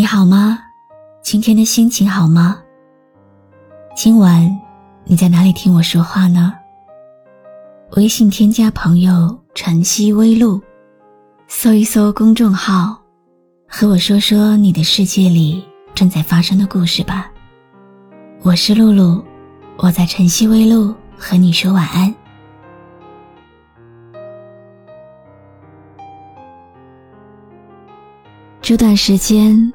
你好吗？今天的心情好吗？今晚你在哪里听我说话呢？微信添加朋友“晨曦微露”，搜一搜公众号，和我说说你的世界里正在发生的故事吧。我是露露，我在晨曦微露和你说晚安。这段时间。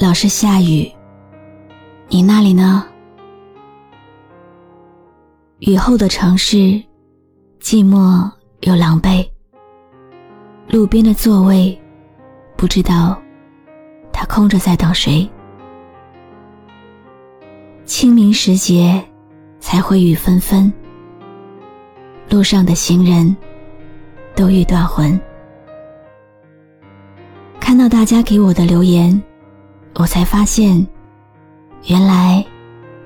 老是下雨，你那里呢？雨后的城市，寂寞又狼狈。路边的座位，不知道他空着在等谁。清明时节，才会雨纷纷。路上的行人，都欲断魂。看到大家给我的留言。我才发现，原来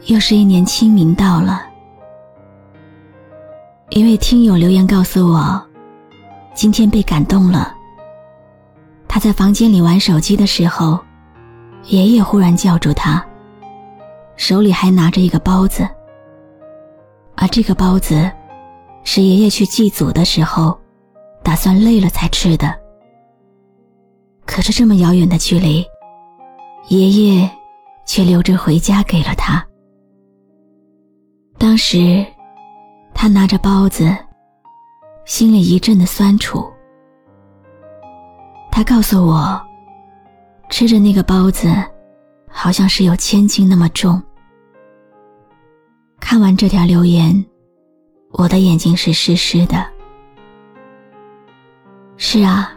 又是一年清明到了。一位听友留言告诉我，今天被感动了。他在房间里玩手机的时候，爷爷忽然叫住他，手里还拿着一个包子，而这个包子是爷爷去祭祖的时候，打算累了才吃的。可是这么遥远的距离。爷爷却留着回家给了他。当时，他拿着包子，心里一阵的酸楚。他告诉我，吃着那个包子，好像是有千斤那么重。看完这条留言，我的眼睛是湿湿的。是啊，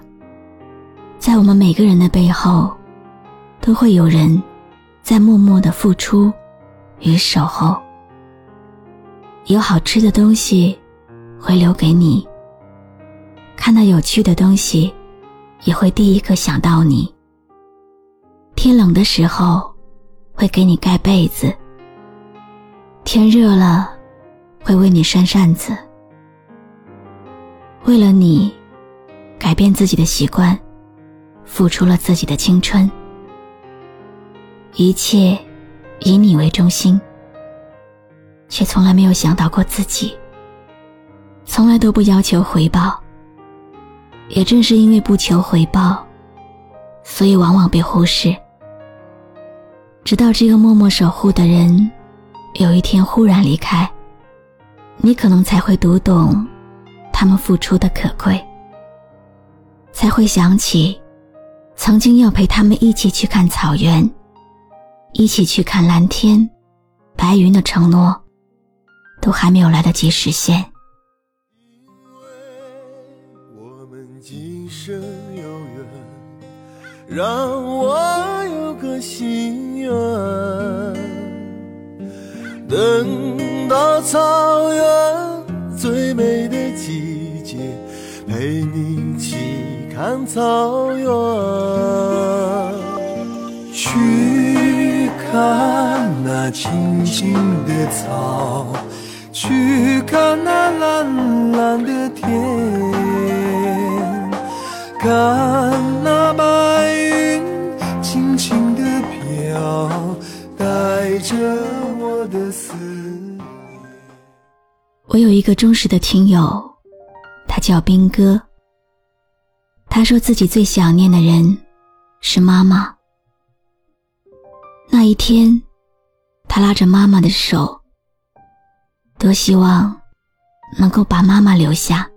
在我们每个人的背后。都会有人在默默的付出与守候。有好吃的东西会留给你，看到有趣的东西也会第一个想到你。天冷的时候会给你盖被子，天热了会为你扇扇子。为了你，改变自己的习惯，付出了自己的青春。一切以你为中心，却从来没有想到过自己。从来都不要求回报，也正是因为不求回报，所以往往被忽视。直到这个默默守护的人有一天忽然离开，你可能才会读懂他们付出的可贵，才会想起曾经要陪他们一起去看草原。一起去看蓝天、白云的承诺，都还没有来得及实现。因为我们今生有缘，让我有个心愿，等到草原最美的季节，陪你去看草原，看那青青的草，去看那蓝蓝的天，看那白云轻轻的飘，带着我的思念。我有一个忠实的听友，他叫兵哥。他说自己最想念的人是妈妈。那一天，他拉着妈妈的手，多希望能够把妈妈留下。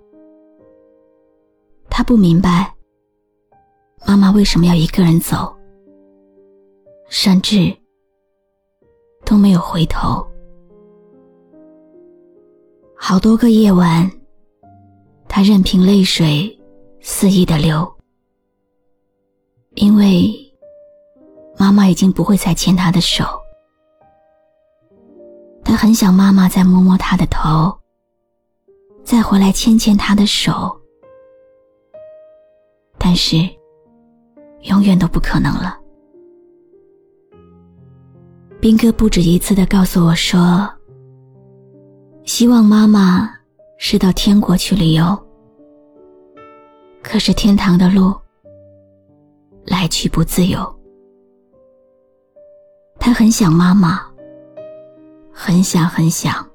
他不明白妈妈为什么要一个人走，甚至都没有回头。好多个夜晚，他任凭泪水肆意的流，因为妈妈。已经不会再牵他的手。他很想妈妈再摸摸他的头，再回来牵牵他的手，但是永远都不可能了。斌哥不止一次的告诉我说，希望妈妈是到天国去旅游。可是天堂的路来去不自由，他很想妈妈，很想很想，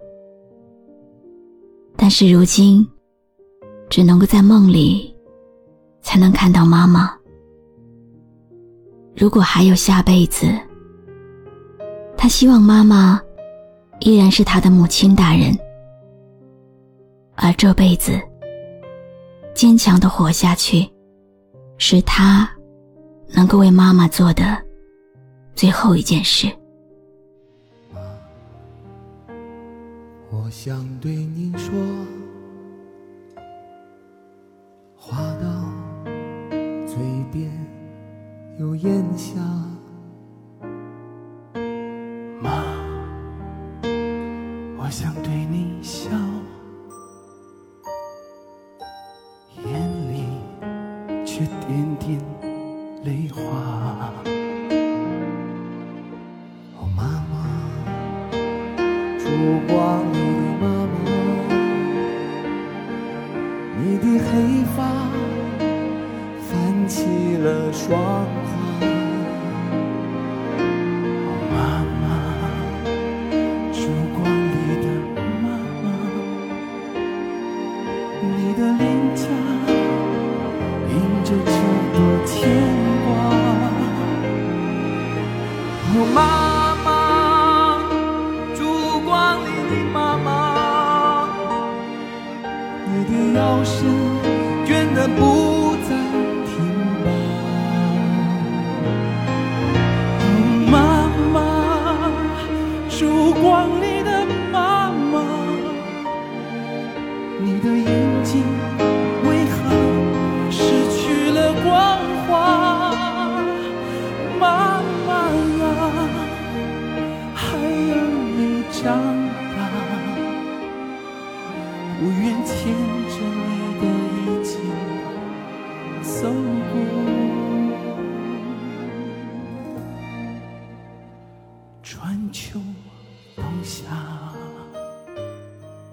但是如今只能够在梦里才能看到妈妈。如果还有下辈子，他希望妈妈依然是他的母亲大人，而这辈子。坚强的活下去，是他能够为妈妈做的最后一件事。我想对您说，话到嘴边又咽下。烛光里的妈妈，你的黑发泛起了霜花，妈妈，烛光里的妈妈，你的脸颊印。着这多牵挂，哦，妈妈，的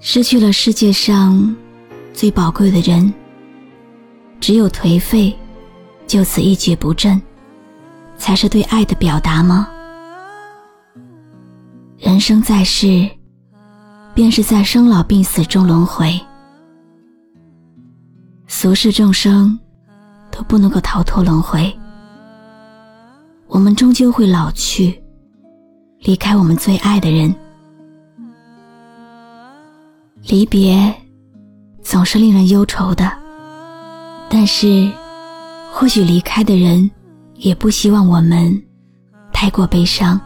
失去了世界上最宝贵的人，只有颓废，就此一蹶不振，才是对爱的表达吗？人生在世，便是在生老病死中轮回，俗世众生都不能够逃脱轮回，我们终究会老去，离开我们最爱的人。离别总是令人忧愁的，但是或许离开的人也不希望我们太过悲伤，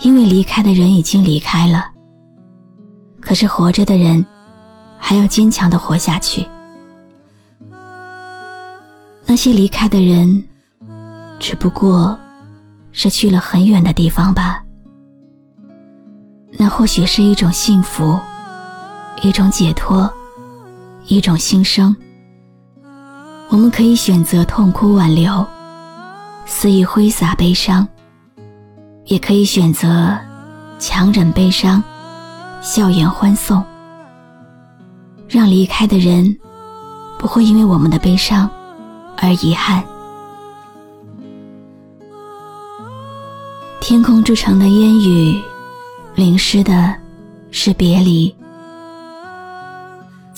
因为离开的人已经离开了。可是活着的人还要坚强的活下去。那些离开的人，只不过是去了很远的地方吧。那或许是一种幸福。一种解脱，一种新生。我们可以选择痛哭挽留，肆意挥洒悲伤；也可以选择强忍悲伤，笑颜欢送。让离开的人不会因为我们的悲伤而遗憾。天空之城的烟雨，淋湿的是别离。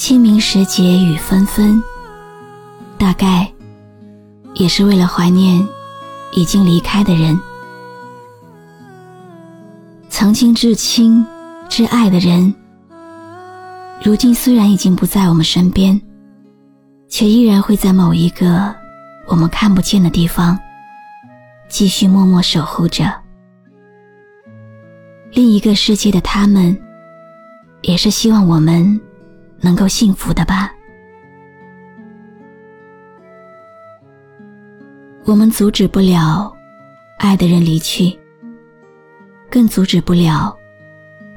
清明时节雨纷纷，大概也是为了怀念已经离开的人。曾经至亲、至爱的人，如今虽然已经不在我们身边，却依然会在某一个我们看不见的地方，继续默默守护着。另一个世界的他们，也是希望我们。能够幸福的吧？我们阻止不了爱的人离去，更阻止不了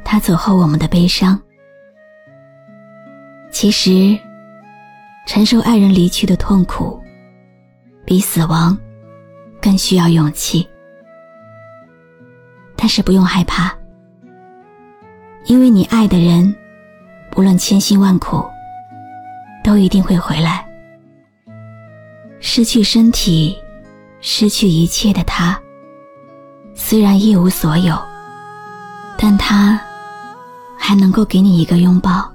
他走后我们的悲伤。其实，承受爱人离去的痛苦，比死亡更需要勇气。但是不用害怕，因为你爱的人，无论千辛万苦，都一定会回来。失去身体，失去一切的他，虽然一无所有，但他还能够给你一个拥抱。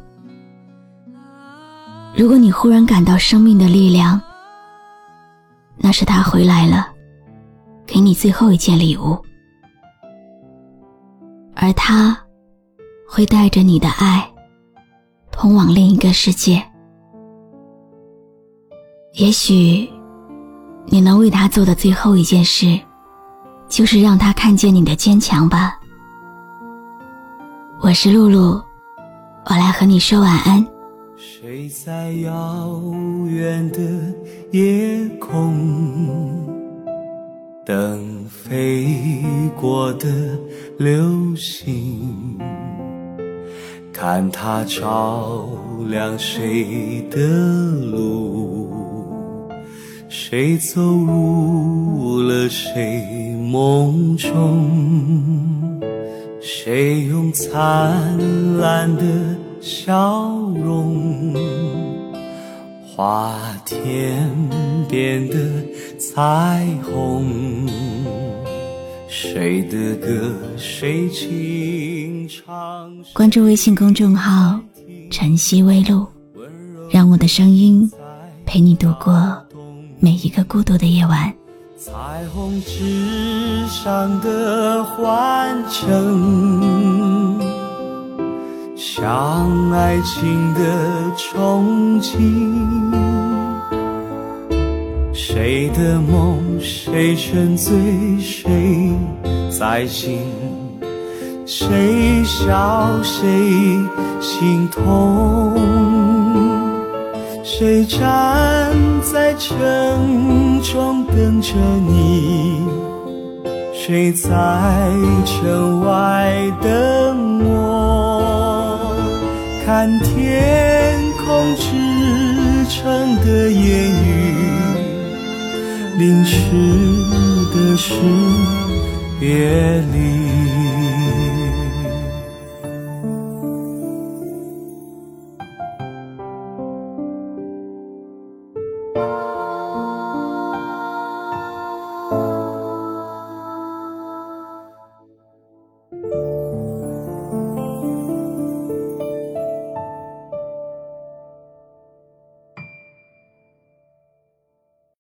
如果你忽然感到生命的力量，那是他回来了，给你最后一件礼物。而他，会带着你的爱，通往另一个世界。也许，你能为他做的最后一件事，就是让他看见你的坚强吧。我是露露，我来和你说晚安。谁在遥远的夜空？等飞过的流星，看它照亮谁的路，谁走入了谁梦中，谁用灿烂的笑容画天边的。彩虹，谁的歌，谁轻唱？关注微信公众号“晨曦微露”，让我的声音陪你度过每一个孤独的夜晚。彩虹之上的欢声，像爱情的憧憬。谁的梦，谁沉醉，谁在醒？谁笑，谁心痛？谁站在城中等着你？谁在城外等我？看天空织成的烟雨。淋湿的是别离。